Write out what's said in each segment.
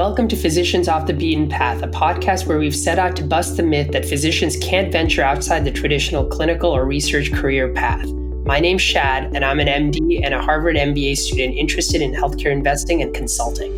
Welcome to Physicians Off the Beaten Path, a podcast where we've set out to bust the myth that physicians can't venture outside the traditional clinical or research career path. My name's Shad, and I'm an MD and a Harvard MBA student interested in healthcare investing and consulting.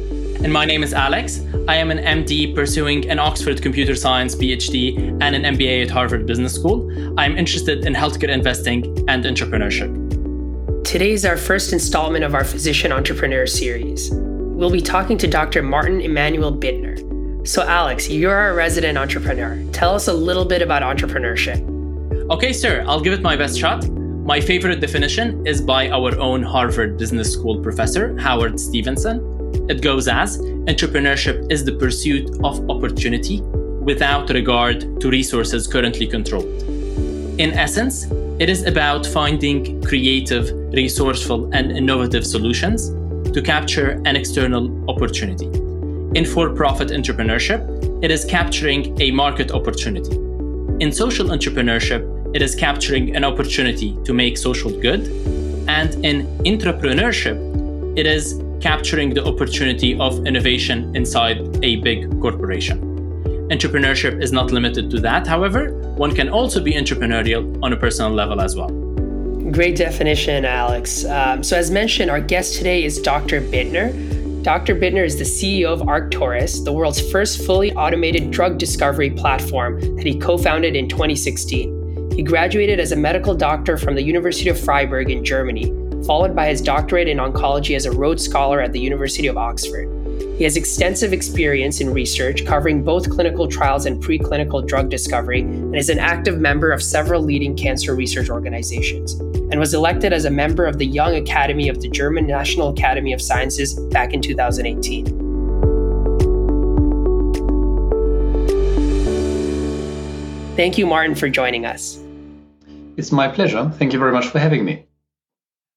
And my name is Alex. I am an MD pursuing an Oxford Computer Science PhD and an MBA at Harvard Business School. I'm interested in healthcare investing and entrepreneurship. Today is our first installment of our Physician Entrepreneur series we'll be talking to Dr. Martin Immanuel Bittner. So, Alex, you're a resident entrepreneur. Tell us a little bit about entrepreneurship. Okay, sir, I'll give it my best shot. My favorite definition is by our own Harvard Business School professor, Howard Stevenson. It goes as entrepreneurship is the pursuit of opportunity without regard to resources currently controlled. In essence, it is about finding creative, resourceful, and innovative solutions to capture an external opportunity. In for profit entrepreneurship, it is capturing a market opportunity. In social entrepreneurship, it is capturing an opportunity to make social good. And in entrepreneurship, it is capturing the opportunity of innovation inside a big corporation. Entrepreneurship is not limited to that, however, one can also be entrepreneurial on a personal level as well. Great definition, Alex. Um, so, as mentioned, our guest today is Dr. Bittner. Dr. Bittner is the CEO of Arctoris, the world's first fully automated drug discovery platform that he co founded in 2016. He graduated as a medical doctor from the University of Freiburg in Germany, followed by his doctorate in oncology as a Rhodes Scholar at the University of Oxford. He has extensive experience in research covering both clinical trials and preclinical drug discovery and is an active member of several leading cancer research organizations, and was elected as a member of the Young Academy of the German National Academy of Sciences back in 2018. Thank you, Martin, for joining us. It's my pleasure. Thank you very much for having me.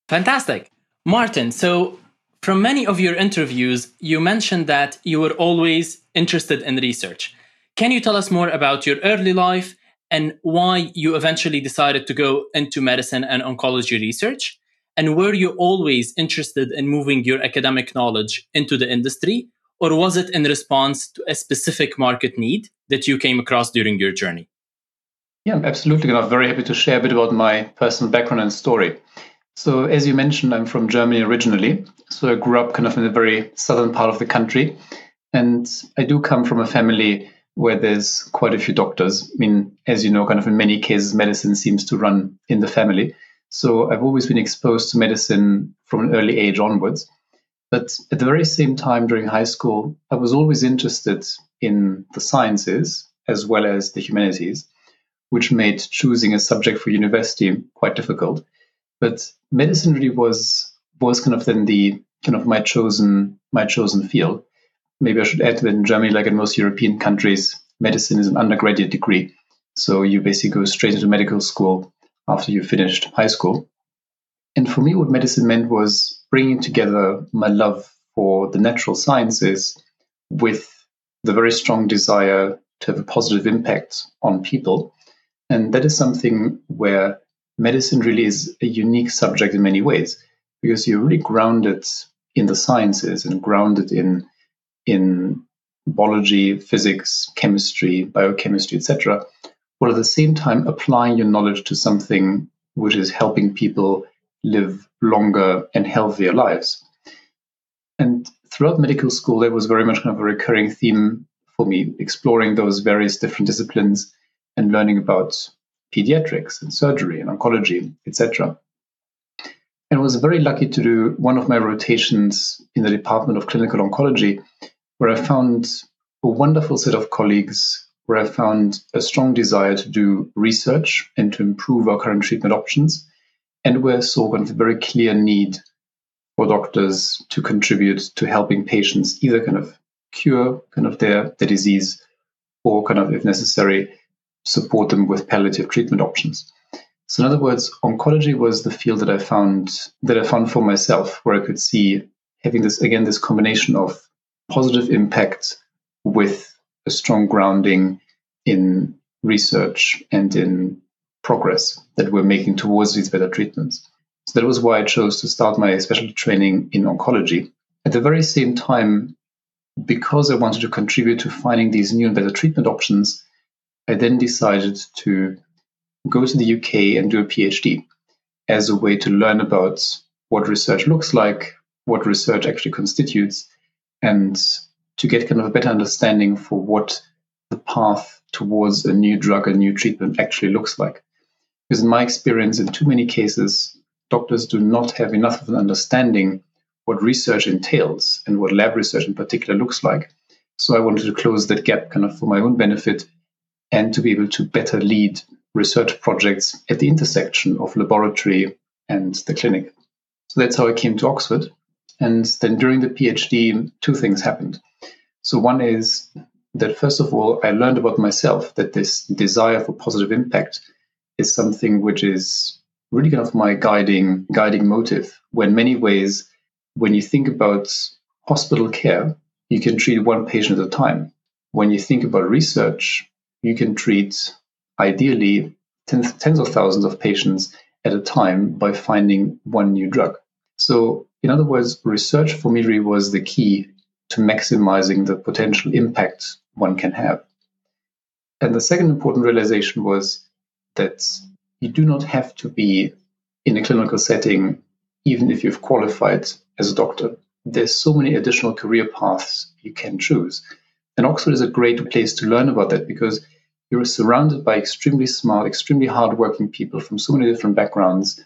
Fantastic. Martin, so from many of your interviews, you mentioned that you were always interested in research. Can you tell us more about your early life and why you eventually decided to go into medicine and oncology research? And were you always interested in moving your academic knowledge into the industry? Or was it in response to a specific market need that you came across during your journey? Yeah, absolutely. And I'm very happy to share a bit about my personal background and story. So, as you mentioned, I'm from Germany originally. So, I grew up kind of in the very southern part of the country. And I do come from a family where there's quite a few doctors. I mean, as you know, kind of in many cases, medicine seems to run in the family. So, I've always been exposed to medicine from an early age onwards. But at the very same time during high school, I was always interested in the sciences as well as the humanities, which made choosing a subject for university quite difficult. But medicine really was was kind of then the kind of my chosen my chosen field. Maybe I should add that in Germany, like in most European countries, medicine is an undergraduate degree. So you basically go straight into medical school after you finished high school. And for me, what medicine meant was bringing together my love for the natural sciences with the very strong desire to have a positive impact on people. And that is something where medicine really is a unique subject in many ways because you're really grounded in the sciences and grounded in in biology, physics, chemistry, biochemistry, etc., while at the same time applying your knowledge to something which is helping people live longer and healthier lives. And throughout medical school, there was very much kind of a recurring theme for me, exploring those various different disciplines and learning about pediatrics and surgery and oncology, etc. And I was very lucky to do one of my rotations in the Department of Clinical Oncology, where I found a wonderful set of colleagues, where I found a strong desire to do research and to improve our current treatment options, and where I saw kind of a very clear need for doctors to contribute to helping patients either kind of cure kind of their, their disease or kind of, if necessary, support them with palliative treatment options. So in other words, oncology was the field that I found that I found for myself, where I could see having this again this combination of positive impact with a strong grounding in research and in progress that we're making towards these better treatments. So that was why I chose to start my specialty training in oncology. At the very same time, because I wanted to contribute to finding these new and better treatment options, I then decided to go to the UK and do a PhD as a way to learn about what research looks like, what research actually constitutes, and to get kind of a better understanding for what the path towards a new drug, a new treatment actually looks like. Because in my experience, in too many cases, doctors do not have enough of an understanding what research entails and what lab research in particular looks like. So I wanted to close that gap kind of for my own benefit and to be able to better lead research projects at the intersection of laboratory and the clinic. So that's how I came to Oxford. And then during the PhD, two things happened. So one is that first of all, I learned about myself that this desire for positive impact is something which is really kind of my guiding guiding motive. When many ways, when you think about hospital care, you can treat one patient at a time. When you think about research, you can treat ideally tens, tens of thousands of patients at a time by finding one new drug. So, in other words, research for really was the key to maximizing the potential impact one can have. And the second important realization was that you do not have to be in a clinical setting, even if you've qualified as a doctor. There's so many additional career paths you can choose. And Oxford is a great place to learn about that because you're surrounded by extremely smart, extremely hardworking people from so many different backgrounds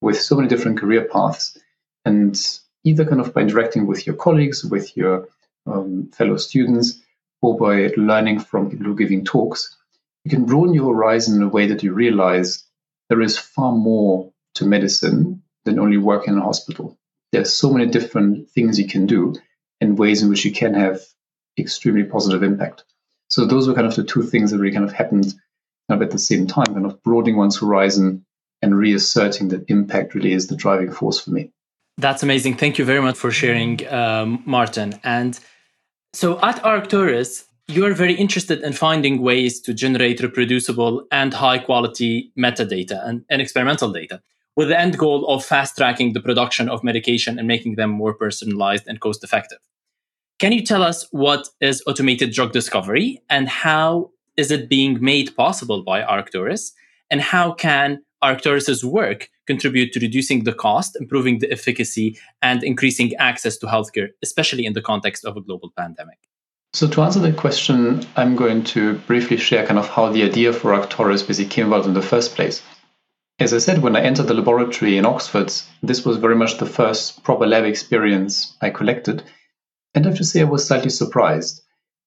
with so many different career paths. And either kind of by interacting with your colleagues, with your um, fellow students, or by learning from people who are giving talks, you can broaden your horizon in a way that you realize there is far more to medicine than only working in a hospital. There's so many different things you can do and ways in which you can have extremely positive impact. So those were kind of the two things that really kind of happened kind of at the same time, kind of broadening one's horizon and reasserting that impact really is the driving force for me. That's amazing. Thank you very much for sharing, um, Martin. And so at Arctoris, you're very interested in finding ways to generate reproducible and high quality metadata and, and experimental data with the end goal of fast tracking the production of medication and making them more personalized and cost effective. Can you tell us what is automated drug discovery and how is it being made possible by Arctoris? And how can Arctoris's work contribute to reducing the cost, improving the efficacy, and increasing access to healthcare, especially in the context of a global pandemic? So, to answer that question, I'm going to briefly share kind of how the idea for Arctoris basically came about in the first place. As I said, when I entered the laboratory in Oxford, this was very much the first proper lab experience I collected. And I have to say, I was slightly surprised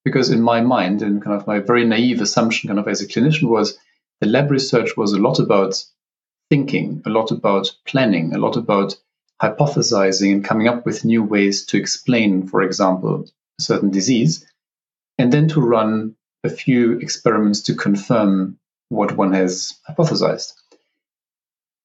because, in my mind, and kind of my very naive assumption, kind of as a clinician, was the lab research was a lot about thinking, a lot about planning, a lot about hypothesizing and coming up with new ways to explain, for example, a certain disease, and then to run a few experiments to confirm what one has hypothesized.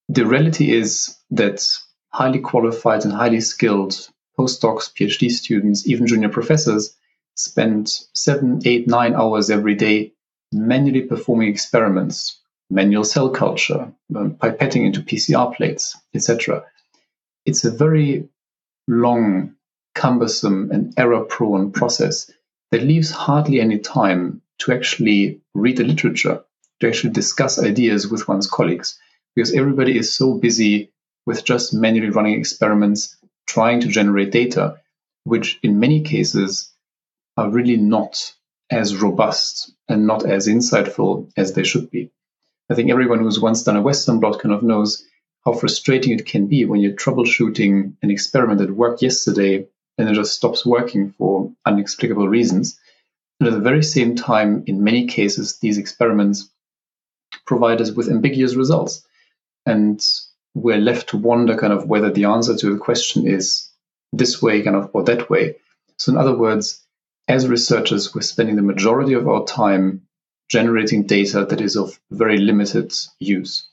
The reality is that highly qualified and highly skilled postdocs, PhD students, even junior professors spend seven, eight, nine hours every day manually performing experiments, manual cell culture, um, pipetting into PCR plates, etc. It's a very long, cumbersome, and error prone process that leaves hardly any time to actually read the literature, to actually discuss ideas with one's colleagues, because everybody is so busy with just manually running experiments trying to generate data, which in many cases are really not as robust and not as insightful as they should be. I think everyone who's once done a Western blot kind of knows how frustrating it can be when you're troubleshooting an experiment that worked yesterday and it just stops working for inexplicable reasons. And at the very same time, in many cases, these experiments provide us with ambiguous results. And we're left to wonder kind of whether the answer to the question is this way kind of or that way. So in other words, as researchers, we're spending the majority of our time generating data that is of very limited use.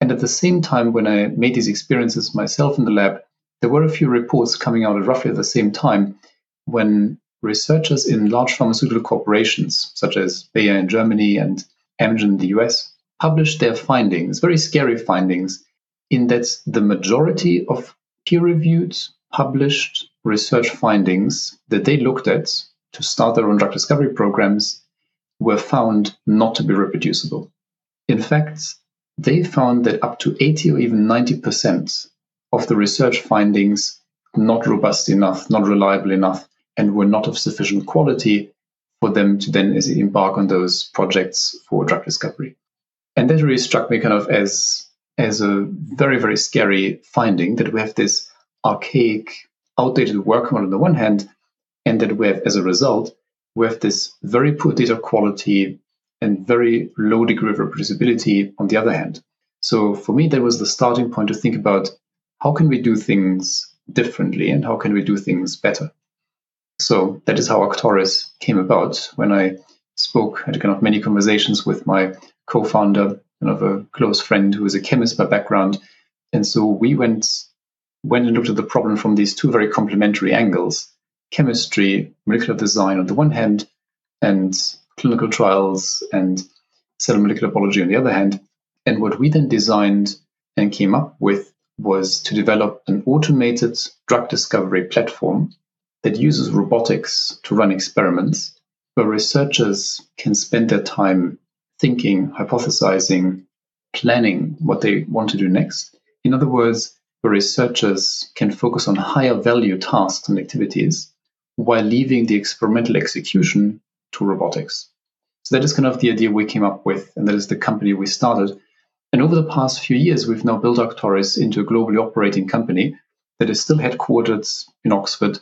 And at the same time, when I made these experiences myself in the lab, there were a few reports coming out at roughly at the same time when researchers in large pharmaceutical corporations, such as Bayer in Germany and Amgen in the US, published their findings, very scary findings, in that the majority of peer reviewed published research findings that they looked at to start their own drug discovery programs were found not to be reproducible. In fact, they found that up to 80 or even 90% of the research findings not robust enough, not reliable enough, and were not of sufficient quality for them to then embark on those projects for drug discovery. And that really struck me kind of as as a very, very scary finding that we have this archaic, outdated work model on the one hand, and that we have, as a result, we have this very poor data quality and very low degree of reproducibility on the other hand. So for me, that was the starting point to think about how can we do things differently and how can we do things better. So that is how Arctoris came about. When I spoke, I had kind of many conversations with my co-founder, kind of a close friend who is a chemist by background, and so we went went and looked at the problem from these two very complementary angles: chemistry, molecular design on the one hand, and clinical trials and cell molecular biology on the other hand. And what we then designed and came up with was to develop an automated drug discovery platform that uses robotics to run experiments where researchers can spend their time thinking, hypothesizing, planning what they want to do next. In other words, where researchers can focus on higher value tasks and activities while leaving the experimental execution to robotics. So that is kind of the idea we came up with, and that is the company we started. And over the past few years, we've now built Arctoris into a globally operating company that is still headquartered in Oxford,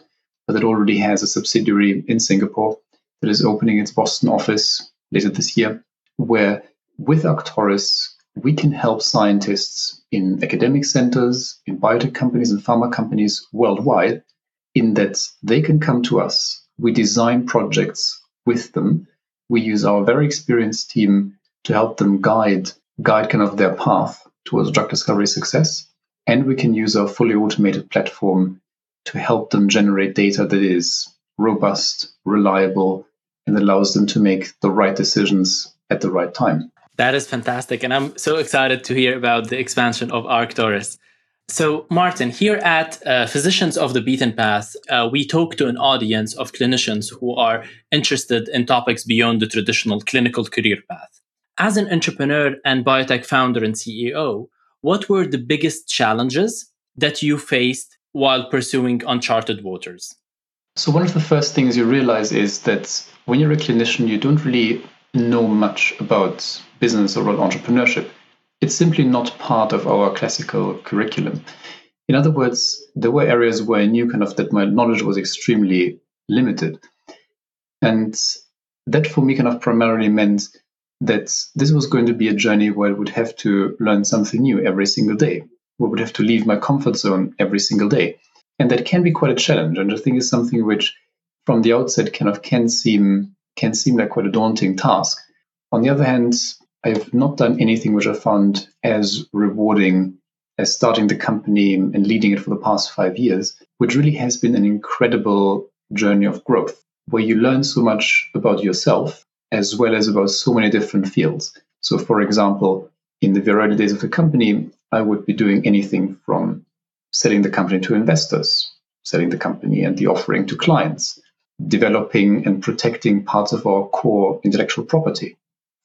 but that already has a subsidiary in Singapore that is opening its Boston office later this year, where with Arctoris, we can help scientists in academic centers, in biotech companies, and pharma companies worldwide, in that they can come to us. We design projects with them. We use our very experienced team to help them guide guide kind of their path towards drug discovery success. And we can use our fully automated platform to help them generate data that is robust, reliable, and allows them to make the right decisions at the right time. That is fantastic. And I'm so excited to hear about the expansion of Arctoris. So, Martin, here at uh, Physicians of the Beaten Path, uh, we talk to an audience of clinicians who are interested in topics beyond the traditional clinical career path. As an entrepreneur and biotech founder and CEO, what were the biggest challenges that you faced while pursuing uncharted waters? So, one of the first things you realize is that when you're a clinician, you don't really know much about business or entrepreneurship. It's simply not part of our classical curriculum. In other words, there were areas where I knew kind of that my knowledge was extremely limited. And that for me kind of primarily meant that this was going to be a journey where I would have to learn something new every single day. We would have to leave my comfort zone every single day. And that can be quite a challenge. And I think it's something which from the outset kind of can seem can seem like quite a daunting task. On the other hand, I've not done anything which I found as rewarding as starting the company and leading it for the past five years, which really has been an incredible journey of growth where you learn so much about yourself as well as about so many different fields. So, for example, in the very early days of the company, I would be doing anything from selling the company to investors, selling the company and the offering to clients, developing and protecting parts of our core intellectual property,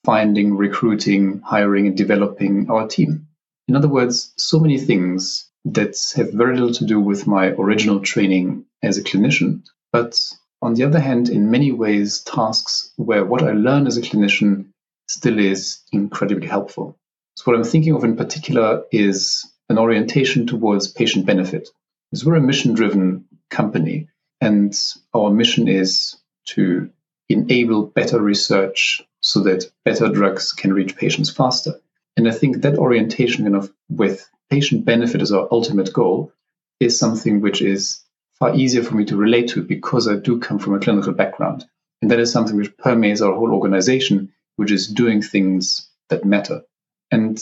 finding, recruiting, hiring, and developing our team. In other words, so many things that have very little to do with my original training as a clinician, but on the other hand, in many ways, tasks where what I learn as a clinician still is incredibly helpful. So, what I'm thinking of in particular is an orientation towards patient benefit. Because we're a mission driven company, and our mission is to enable better research so that better drugs can reach patients faster. And I think that orientation kind of with patient benefit as our ultimate goal is something which is far easier for me to relate to because I do come from a clinical background. And that is something which permeates our whole organization, which is doing things that matter. And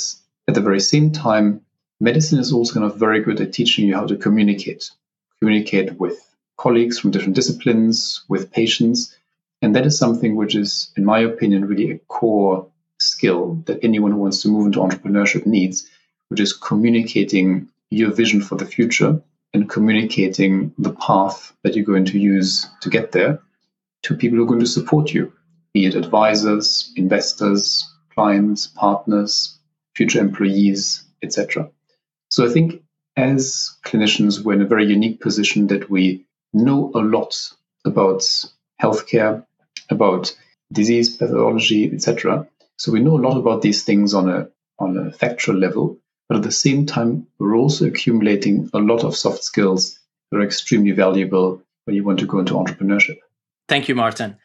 at the very same time, medicine is also kind of very good at teaching you how to communicate, communicate with colleagues from different disciplines, with patients. And that is something which is, in my opinion, really a core skill that anyone who wants to move into entrepreneurship needs, which is communicating your vision for the future and communicating the path that you're going to use to get there to people who are going to support you, be it advisors, investors, clients, partners, future employees, etc. So I think as clinicians, we're in a very unique position that we know a lot about healthcare, about disease pathology, etc. So we know a lot about these things on a on a factual level, but at the same time, we're also accumulating a lot of soft skills that are extremely valuable when you want to go into entrepreneurship. Thank you, Martin.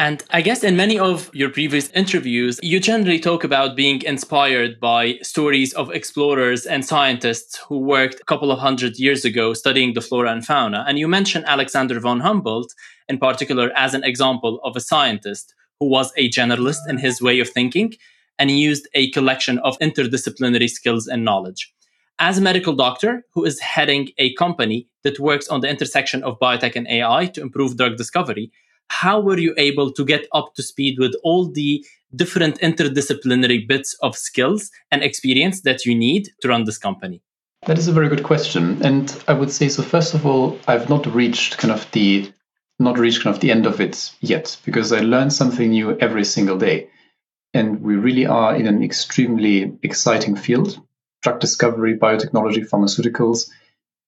And I guess in many of your previous interviews, you generally talk about being inspired by stories of explorers and scientists who worked a couple of hundred years ago studying the flora and fauna. And you mentioned Alexander von Humboldt in particular as an example of a scientist who was a generalist in his way of thinking and used a collection of interdisciplinary skills and knowledge. As a medical doctor who is heading a company that works on the intersection of biotech and AI to improve drug discovery, how were you able to get up to speed with all the different interdisciplinary bits of skills and experience that you need to run this company? That is a very good question. And I would say so first of all, I've not reached kind of the not reached kind of the end of it yet because I learn something new every single day. And we really are in an extremely exciting field. Drug discovery, biotechnology, pharmaceuticals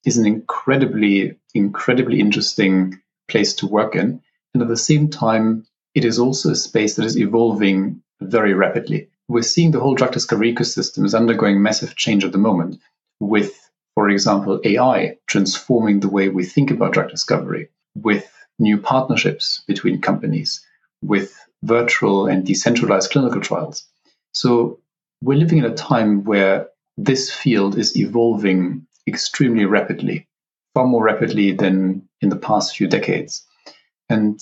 is an incredibly, incredibly interesting place to work in. And at the same time, it is also a space that is evolving very rapidly. We're seeing the whole drug discovery ecosystem is undergoing massive change at the moment with, for example, AI transforming the way we think about drug discovery, with new partnerships between companies, with virtual and decentralized clinical trials. So we're living in a time where this field is evolving extremely rapidly, far more rapidly than in the past few decades. And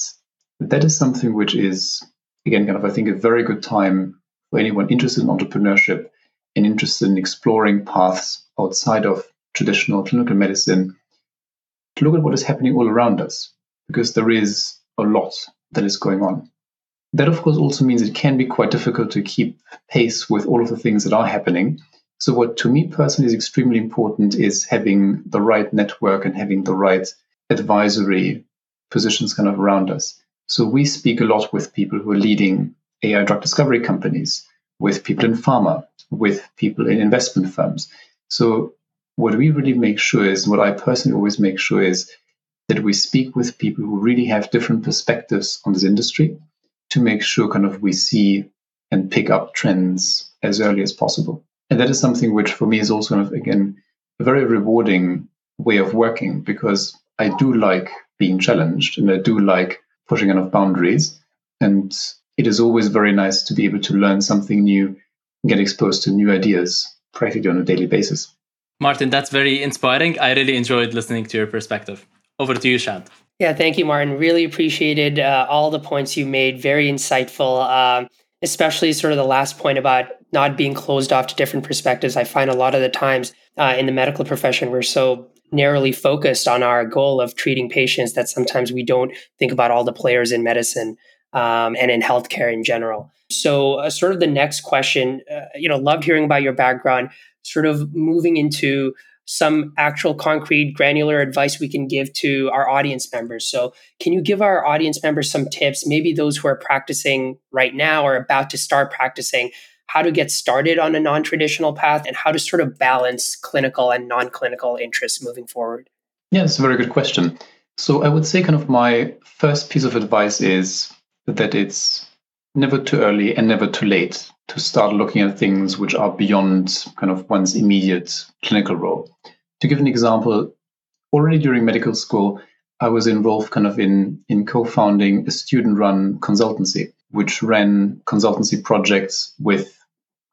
that is something which is, again, kind of, I think, a very good time for anyone interested in entrepreneurship and interested in exploring paths outside of traditional clinical medicine to look at what is happening all around us, because there is a lot that is going on. That, of course, also means it can be quite difficult to keep pace with all of the things that are happening. So, what to me personally is extremely important is having the right network and having the right advisory positions kind of around us. So we speak a lot with people who are leading AI drug discovery companies, with people in pharma, with people in investment firms. So what we really make sure is, what I personally always make sure is that we speak with people who really have different perspectives on this industry to make sure kind of we see and pick up trends as early as possible. And that is something which for me is also kind of, again, a very rewarding way of working because I do like being challenged and I do like pushing enough boundaries. And it is always very nice to be able to learn something new, get exposed to new ideas practically on a daily basis. Martin, that's very inspiring. I really enjoyed listening to your perspective. Over to you, Shad. Yeah, thank you, Martin. Really appreciated uh, all the points you made. Very insightful, uh, especially sort of the last point about not being closed off to different perspectives. I find a lot of the times uh, in the medical profession, we're so narrowly focused on our goal of treating patients that sometimes we don't think about all the players in medicine um, and in healthcare in general. So, uh, sort of the next question, uh, you know, loved hearing about your background, sort of moving into some actual concrete granular advice we can give to our audience members. So, can you give our audience members some tips, maybe those who are practicing right now or about to start practicing, how to get started on a non traditional path and how to sort of balance clinical and non clinical interests moving forward? Yeah, it's a very good question. So I would say, kind of, my first piece of advice is that it's never too early and never too late to start looking at things which are beyond kind of one's immediate clinical role. To give an example, already during medical school, I was involved kind of in, in co founding a student run consultancy, which ran consultancy projects with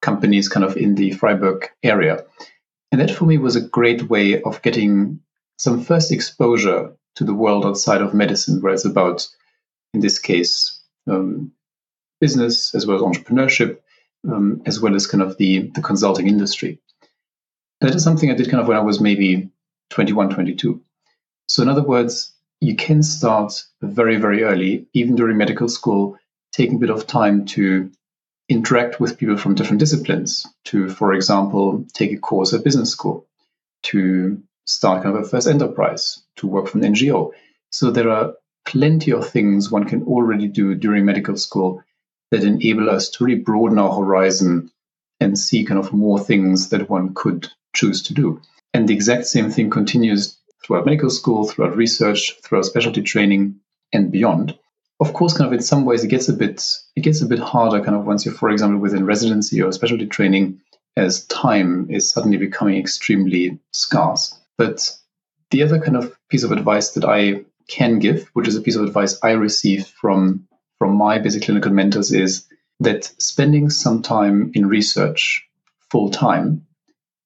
companies kind of in the Freiburg area. And that for me was a great way of getting some first exposure to the world outside of medicine, where it's about, in this case, um, business as well as entrepreneurship, um, as well as kind of the, the consulting industry. That is something I did kind of when I was maybe 21, 22. So, in other words, you can start very, very early, even during medical school, taking a bit of time to interact with people from different disciplines to, for example, take a course at business school, to start kind of a first enterprise, to work for an NGO. So there are plenty of things one can already do during medical school that enable us to really broaden our horizon and see kind of more things that one could choose to do. And the exact same thing continues throughout medical school, throughout research, throughout specialty training, and beyond. Of course, kind of in some ways, it gets a bit it gets a bit harder, kind of once you're, for example, within residency or specialty training, as time is suddenly becoming extremely scarce. But the other kind of piece of advice that I can give, which is a piece of advice I received from from my basic clinical mentors, is that spending some time in research full time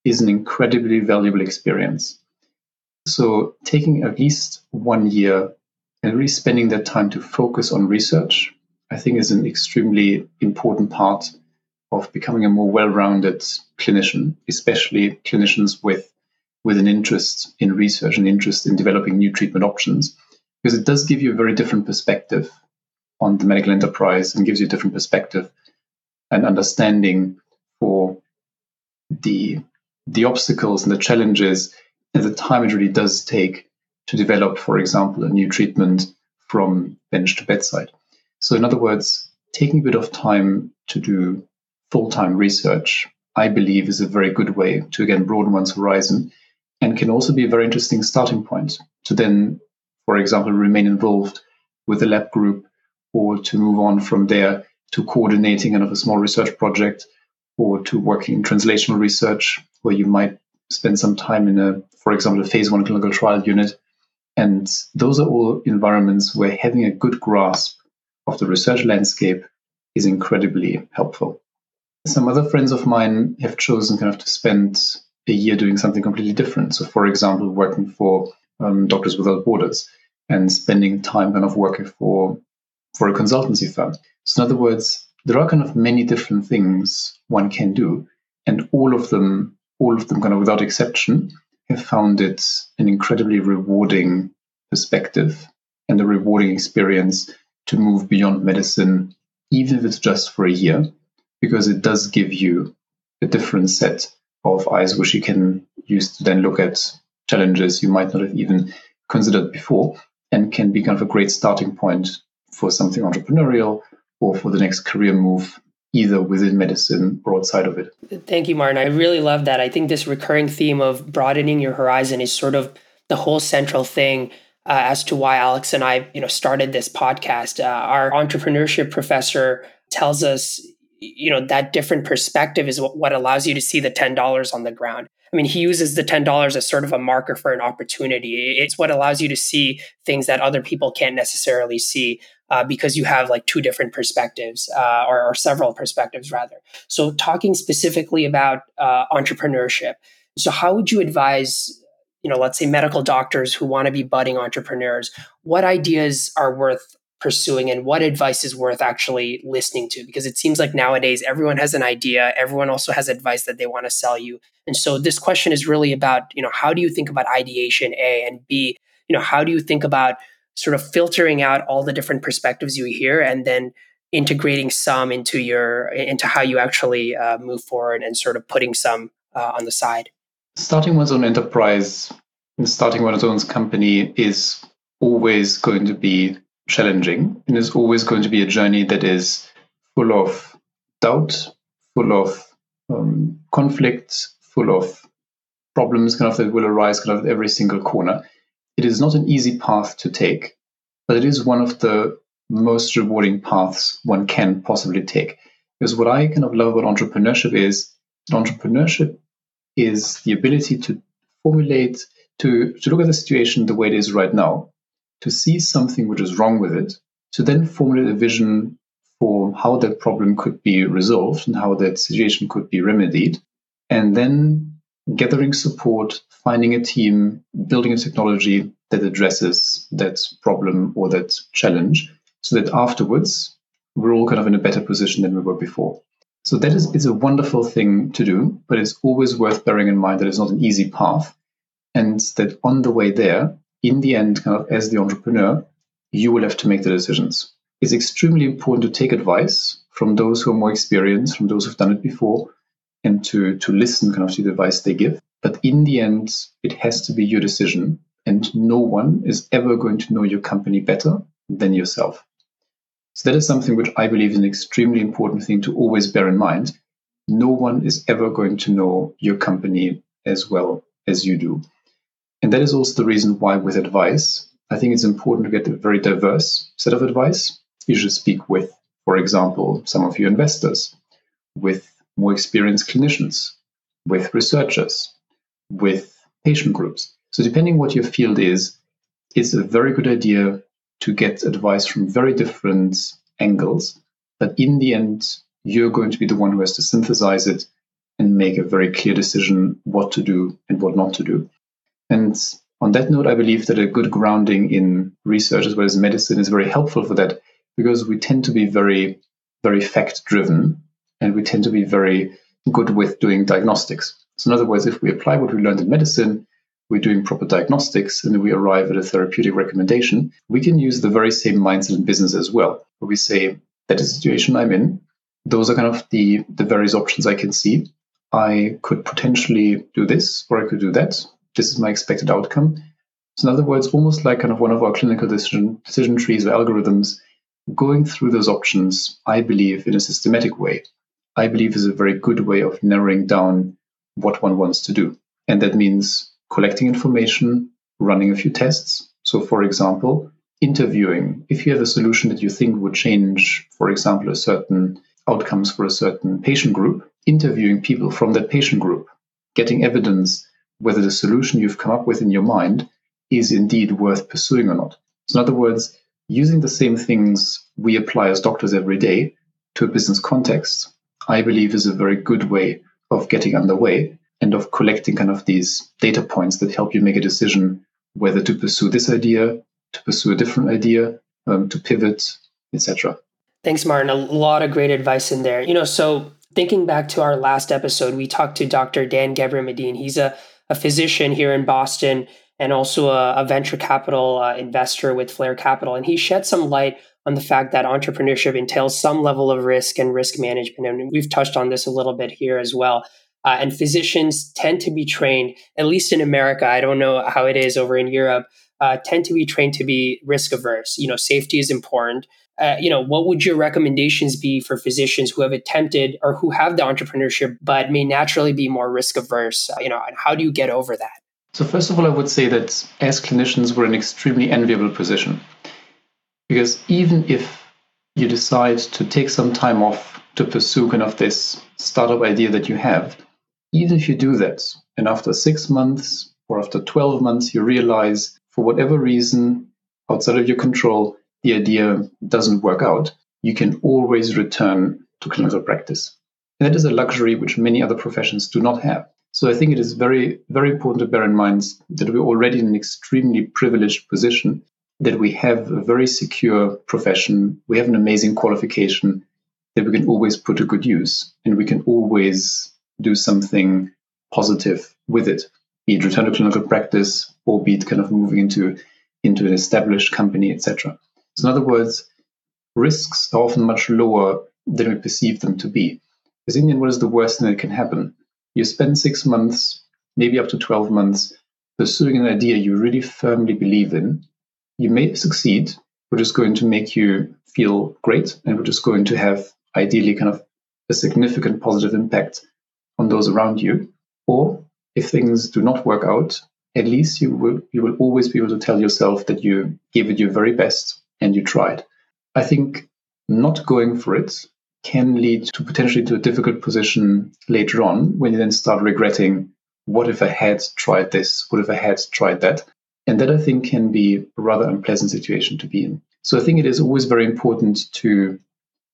is an incredibly valuable experience. So, taking at least one year really spending that time to focus on research, I think, is an extremely important part of becoming a more well rounded clinician, especially clinicians with, with an interest in research and interest in developing new treatment options, because it does give you a very different perspective on the medical enterprise and gives you a different perspective and understanding for the the obstacles and the challenges and the time it really does take to develop, for example, a new treatment from bench to bedside. So, in other words, taking a bit of time to do full time research, I believe, is a very good way to again broaden one's horizon and can also be a very interesting starting point to then, for example, remain involved with the lab group or to move on from there to coordinating of a small research project or to working in translational research where you might spend some time in a, for example, a phase one clinical trial unit. And those are all environments where having a good grasp of the research landscape is incredibly helpful. Some other friends of mine have chosen kind of to spend a year doing something completely different. So, for example, working for um, Doctors Without Borders and spending time kind of working for for a consultancy firm. So, in other words, there are kind of many different things one can do, and all of them, all of them, kind of without exception, have found it an incredibly rewarding perspective and a rewarding experience to move beyond medicine, even if it's just for a year, because it does give you a different set of eyes which you can use to then look at challenges you might not have even considered before and can be kind of a great starting point for something entrepreneurial or for the next career move either within medicine or outside of it. Thank you, Martin. I really love that. I think this recurring theme of broadening your horizon is sort of the whole central thing uh, as to why Alex and I, you know, started this podcast. Uh, our entrepreneurship professor tells us, you know, that different perspective is what, what allows you to see the ten dollars on the ground. I mean, he uses the ten dollars as sort of a marker for an opportunity. It's what allows you to see things that other people can't necessarily see uh, because you have like two different perspectives uh, or, or, several perspectives rather. So, talking specifically about uh, entrepreneurship. So, how would you advise, you know, let's say medical doctors who want to be budding entrepreneurs? What ideas are worth pursuing and what advice is worth actually listening to because it seems like nowadays everyone has an idea everyone also has advice that they want to sell you and so this question is really about you know how do you think about ideation a and b you know how do you think about sort of filtering out all the different perspectives you hear and then integrating some into your into how you actually uh, move forward and sort of putting some uh, on the side. Starting one's own enterprise starting one's own company is always going to be challenging and is always going to be a journey that is full of doubt full of um, full of problems kind of that will arise kind of at every single corner it is not an easy path to take, but it is one of the most rewarding paths one can possibly take. Because what I kind of love about entrepreneurship is entrepreneurship is the ability to formulate, to, to look at the situation the way it is right now, to see something which is wrong with it, to then formulate a vision for how that problem could be resolved and how that situation could be remedied, and then gathering support, finding a team, building a technology that addresses that problem or that challenge, so that afterwards we're all kind of in a better position than we were before. So that is it's a wonderful thing to do, but it's always worth bearing in mind that it's not an easy path, and that on the way there, in the end, kind of as the entrepreneur, you will have to make the decisions. It's extremely important to take advice from those who are more experienced, from those who've done it before, and to to listen kind of to the advice they give. But in the end, it has to be your decision and no one is ever going to know your company better than yourself. So that is something which I believe is an extremely important thing to always bear in mind. No one is ever going to know your company as well as you do. And that is also the reason why, with advice, I think it's important to get a very diverse set of advice. You should speak with, for example, some of your investors, with more experienced clinicians, with researchers, with patient groups. So, depending what your field is, it's a very good idea to get advice from very different angles. But in the end, you're going to be the one who has to synthesize it and make a very clear decision what to do and what not to do. And on that note, I believe that a good grounding in research as well as medicine is very helpful for that because we tend to be very, very fact driven and we tend to be very good with doing diagnostics. So, in other words, if we apply what we learned in medicine, we're doing proper diagnostics, and we arrive at a therapeutic recommendation, we can use the very same mindset in business as well, where we say, that is the situation I'm in. Those are kind of the, the various options I can see. I could potentially do this, or I could do that. This is my expected outcome. So, in other words, almost like kind of one of our clinical decision, decision trees or algorithms, going through those options, I believe, in a systematic way, I believe is a very good way of narrowing down what one wants to do. And that means collecting information, running a few tests. So, for example, interviewing. If you have a solution that you think would change, for example, a certain outcomes for a certain patient group, interviewing people from that patient group, getting evidence whether the solution you've come up with in your mind is indeed worth pursuing or not. So, in other words, using the same things we apply as doctors every day to a business context, I believe is a very good way of getting underway and of collecting kind of these data points that help you make a decision whether to pursue this idea, to pursue a different idea, um, to pivot, etc. Thanks, Martin. A lot of great advice in there. You know, so thinking back to our last episode, we talked to Dr. Dan Gebremedhin. He's a, a physician here in Boston and also a, a venture capital uh, investor with Flare Capital. And he shed some light on the fact that entrepreneurship entails some level of risk and risk management. And we've touched on this a little bit here as well. Uh, and physicians tend to be trained, at least in America, I don't know how it is over in Europe, uh, tend to be trained to be risk averse. You know, safety is important. Uh, you know, what would your recommendations be for physicians who have attempted or who have the entrepreneurship but may naturally be more risk averse? Uh, you know, and how do you get over that? So, first of all, I would say that as clinicians, we're in an extremely enviable position because even if you decide to take some time off to pursue kind of this startup idea that you have, even if you do that, and after six months or after 12 months, you realize for whatever reason outside of your control, the idea doesn't work out, you can always return to clinical practice. And that is a luxury which many other professions do not have. So I think it is very, very important to bear in mind that we're already in an extremely privileged position, that we have a very secure profession, we have an amazing qualification that we can always put to good use, and we can always do something positive with it, be it return to clinical practice or be it kind of moving into, into an established company, etc. So in other words, risks are often much lower than we perceive them to be. Because in the end, what is the worst thing that can happen? You spend six months, maybe up to 12 months, pursuing an idea you really firmly believe in. You may succeed, which is going to make you feel great and which is going to have ideally kind of a significant positive impact on those around you. Or if things do not work out, at least you will you will always be able to tell yourself that you gave it your very best and you tried. I think not going for it can lead to potentially to a difficult position later on when you then start regretting what if I had tried this? What if I had tried that? And that I think can be a rather unpleasant situation to be in. So I think it is always very important to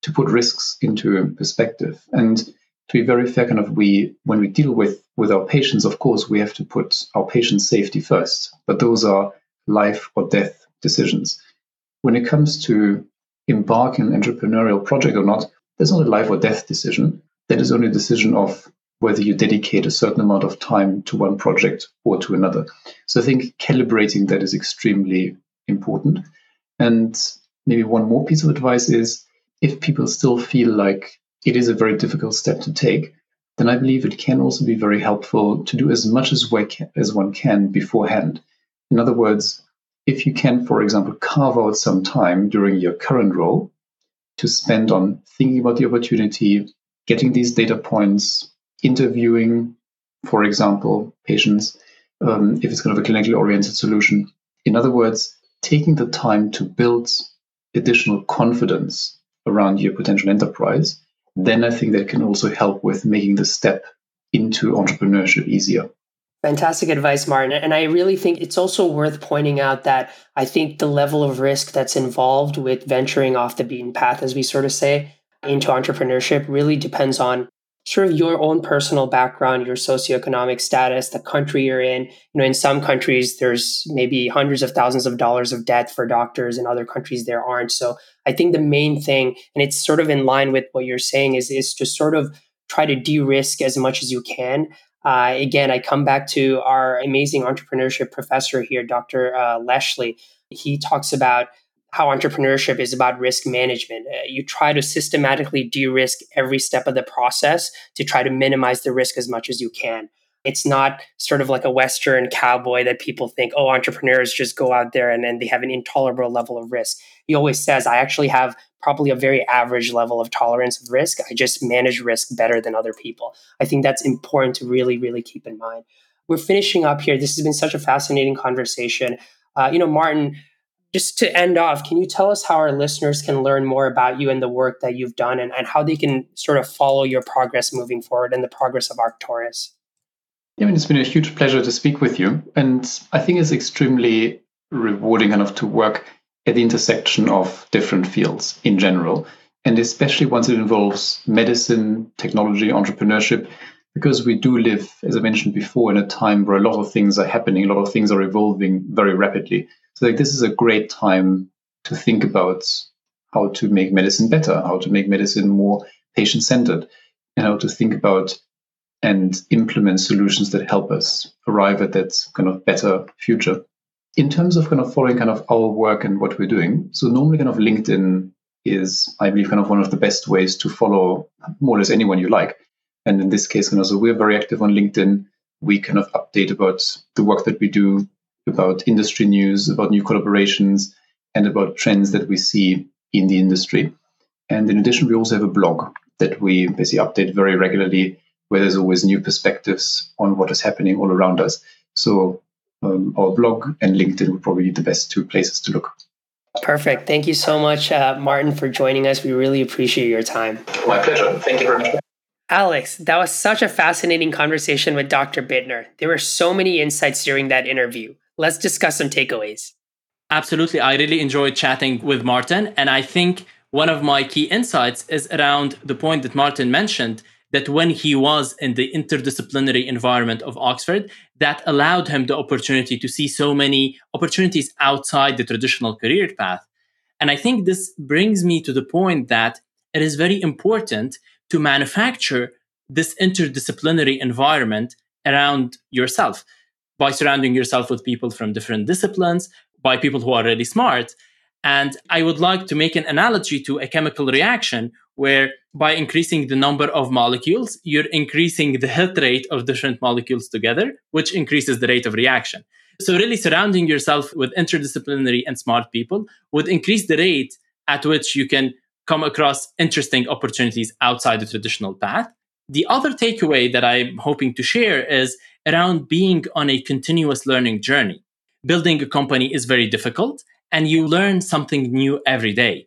to put risks into perspective. And to be very fair, kind of we when we deal with with our patients, of course, we have to put our patient's safety first. But those are life or death decisions. When it comes to embarking an entrepreneurial project or not, there's not a life or death decision. That is only a decision of whether you dedicate a certain amount of time to one project or to another. So I think calibrating that is extremely important. And maybe one more piece of advice is if people still feel like it is a very difficult step to take, then I believe it can also be very helpful to do as much as, as one can beforehand. In other words, if you can, for example, carve out some time during your current role to spend on thinking about the opportunity, getting these data points, interviewing, for example, patients, um, if it's kind of a clinically oriented solution. In other words, taking the time to build additional confidence around your potential enterprise, then I think that can also help with making the step into entrepreneurship easier. Fantastic advice, Martin. And I really think it's also worth pointing out that I think the level of risk that's involved with venturing off the beaten path, as we sort of say, into entrepreneurship really depends on sort of your own personal background, your socioeconomic status, the country you're in. You know, in some countries, there's maybe hundreds of thousands of dollars of debt for doctors. In other countries, there aren't. So I think the main thing, and it's sort of in line with what you're saying, is, is to sort of try to de-risk as much as you can. Uh, again, I come back to our amazing entrepreneurship professor here, Dr. Uh, Leshley. He talks about how entrepreneurship is about risk management. Uh, you try to systematically de risk every step of the process to try to minimize the risk as much as you can. It's not sort of like a Western cowboy that people think, oh, entrepreneurs just go out there and then they have an intolerable level of risk. He always says, I actually have probably a very average level of tolerance of risk. I just manage risk better than other people. I think that's important to really, really keep in mind. We're finishing up here. This has been such a fascinating conversation. Uh, you know, Martin, just to end off, can you tell us how our listeners can learn more about you and the work that you've done and, and how they can sort of follow your progress moving forward and the progress of Arctoris? Yeah, I mean, it's been a huge pleasure to speak with you. And I think it's extremely rewarding enough to work at the intersection of different fields in general, and especially once it involves medicine, technology, entrepreneurship, because we do live, as I mentioned before, in a time where a lot of things are happening, a lot of things are evolving very rapidly. So like this is a great time to think about how to make medicine better, how to make medicine more patient centered, and how to think about and implement solutions that help us arrive at that kind of better future. In terms of kind of following kind of our work and what we're doing, so normally kind of LinkedIn is, I believe, kind of one of the best ways to follow more or less anyone you like. And in this case, kind of, so we're very active on LinkedIn. We kind of update about the work that we do about industry news, about new collaborations, and about trends that we see in the industry. And in addition, we also have a blog that we basically update very regularly, where there's always new perspectives on what is happening all around us. So um, our blog and LinkedIn would probably be the best two places to look. Perfect. Thank you so much, uh, Martin, for joining us. We really appreciate your time. My pleasure. Thank you very much. Alex, that was such a fascinating conversation with Dr. Bittner. There were so many insights during that interview let's discuss some takeaways. Absolutely. I really enjoyed chatting with Martin. And I think one of my key insights is around the point that Martin mentioned that when he was in the interdisciplinary environment of Oxford, that allowed him the opportunity to see so many opportunities outside the traditional career path. And I think this brings me to the point that it is very important to manufacture this interdisciplinary environment around yourself by surrounding yourself with people from different disciplines, by people who are really smart. And I would like to make an analogy to a chemical reaction where by increasing the number of molecules, you're increasing the hit rate of different molecules together, which increases the rate of reaction. So, really surrounding yourself with interdisciplinary and smart people would increase the rate at which you can come across interesting opportunities outside the traditional path. The other takeaway that I'm hoping to share is around being on a continuous learning journey. Building a company is very difficult and you learn something new every day.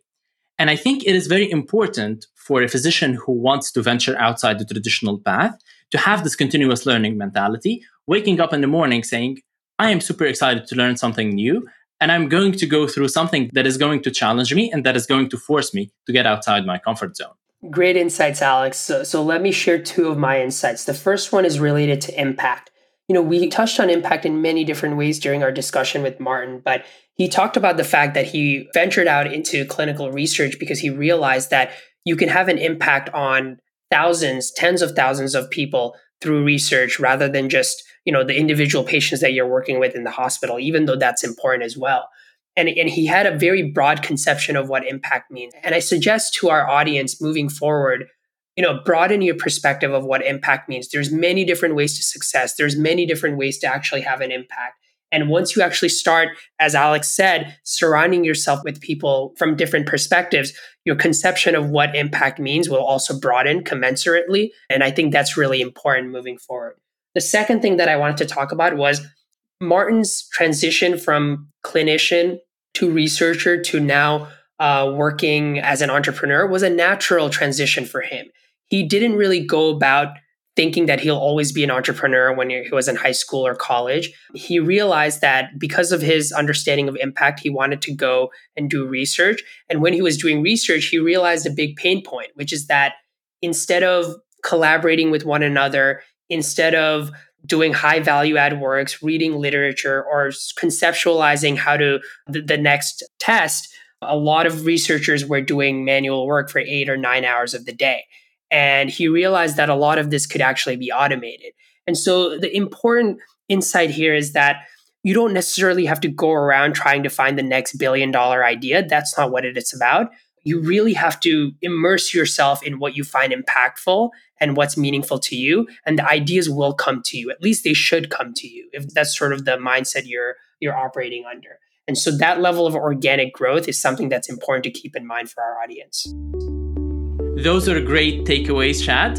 And I think it is very important for a physician who wants to venture outside the traditional path to have this continuous learning mentality, waking up in the morning saying, I am super excited to learn something new. And I'm going to go through something that is going to challenge me and that is going to force me to get outside my comfort zone. Great insights, Alex. So, so let me share two of my insights. The first one is related to impact you know, we touched on impact in many different ways during our discussion with Martin, but he talked about the fact that he ventured out into clinical research because he realized that you can have an impact on thousands, tens of thousands of people through research rather than just, you know, the individual patients that you're working with in the hospital, even though that's important as well. And, and he had a very broad conception of what impact means. And I suggest to our audience moving forward you know broaden your perspective of what impact means there's many different ways to success there's many different ways to actually have an impact And once you actually start, as Alex said, surrounding yourself with people from different perspectives, your conception of what impact means will also broaden commensurately. And I think that's really important moving forward. The second thing that I wanted to talk about was Martin's transition from clinician to researcher to now uh, working as an entrepreneur was a natural transition for him. He didn't really go about thinking that he'll always be an entrepreneur when he was in high school or college. He realized that because of his understanding of impact, he wanted to go and do research. And when he was doing research, he realized a big pain point, which is that instead of collaborating with one another, instead of doing high value add works, reading literature, or conceptualizing how to the, the next test, a lot of researchers were doing manual work for eight or nine hours of the day. And he realized that a lot of this could actually be automated. And so the important insight here is that you don't necessarily have to go around trying to find the next billion dollar idea. That's not what it's about. You really have to immerse yourself in what you find impactful and what's meaningful to you. And the ideas will come to you. At least they should come to you if that's sort of the mindset you're you're operating under. And so that level of organic growth is something that's important to keep in mind for our audience. Those are great takeaways, Chad.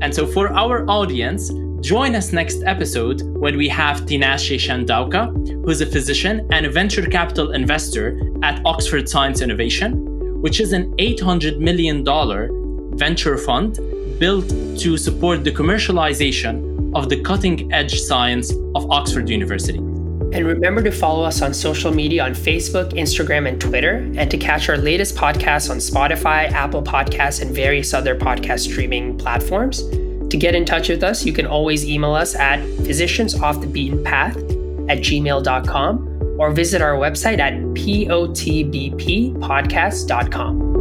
And so for our audience, join us next episode when we have Tinashe Chandauka, who's a physician and a venture capital investor at Oxford Science Innovation, which is an $800 million venture fund built to support the commercialization of the cutting edge science of Oxford University. And remember to follow us on social media on Facebook, Instagram, and Twitter, and to catch our latest podcasts on Spotify, Apple Podcasts, and various other podcast streaming platforms. To get in touch with us, you can always email us at physiciansoffthebeatenpath at gmail.com or visit our website at potbppodcast.com.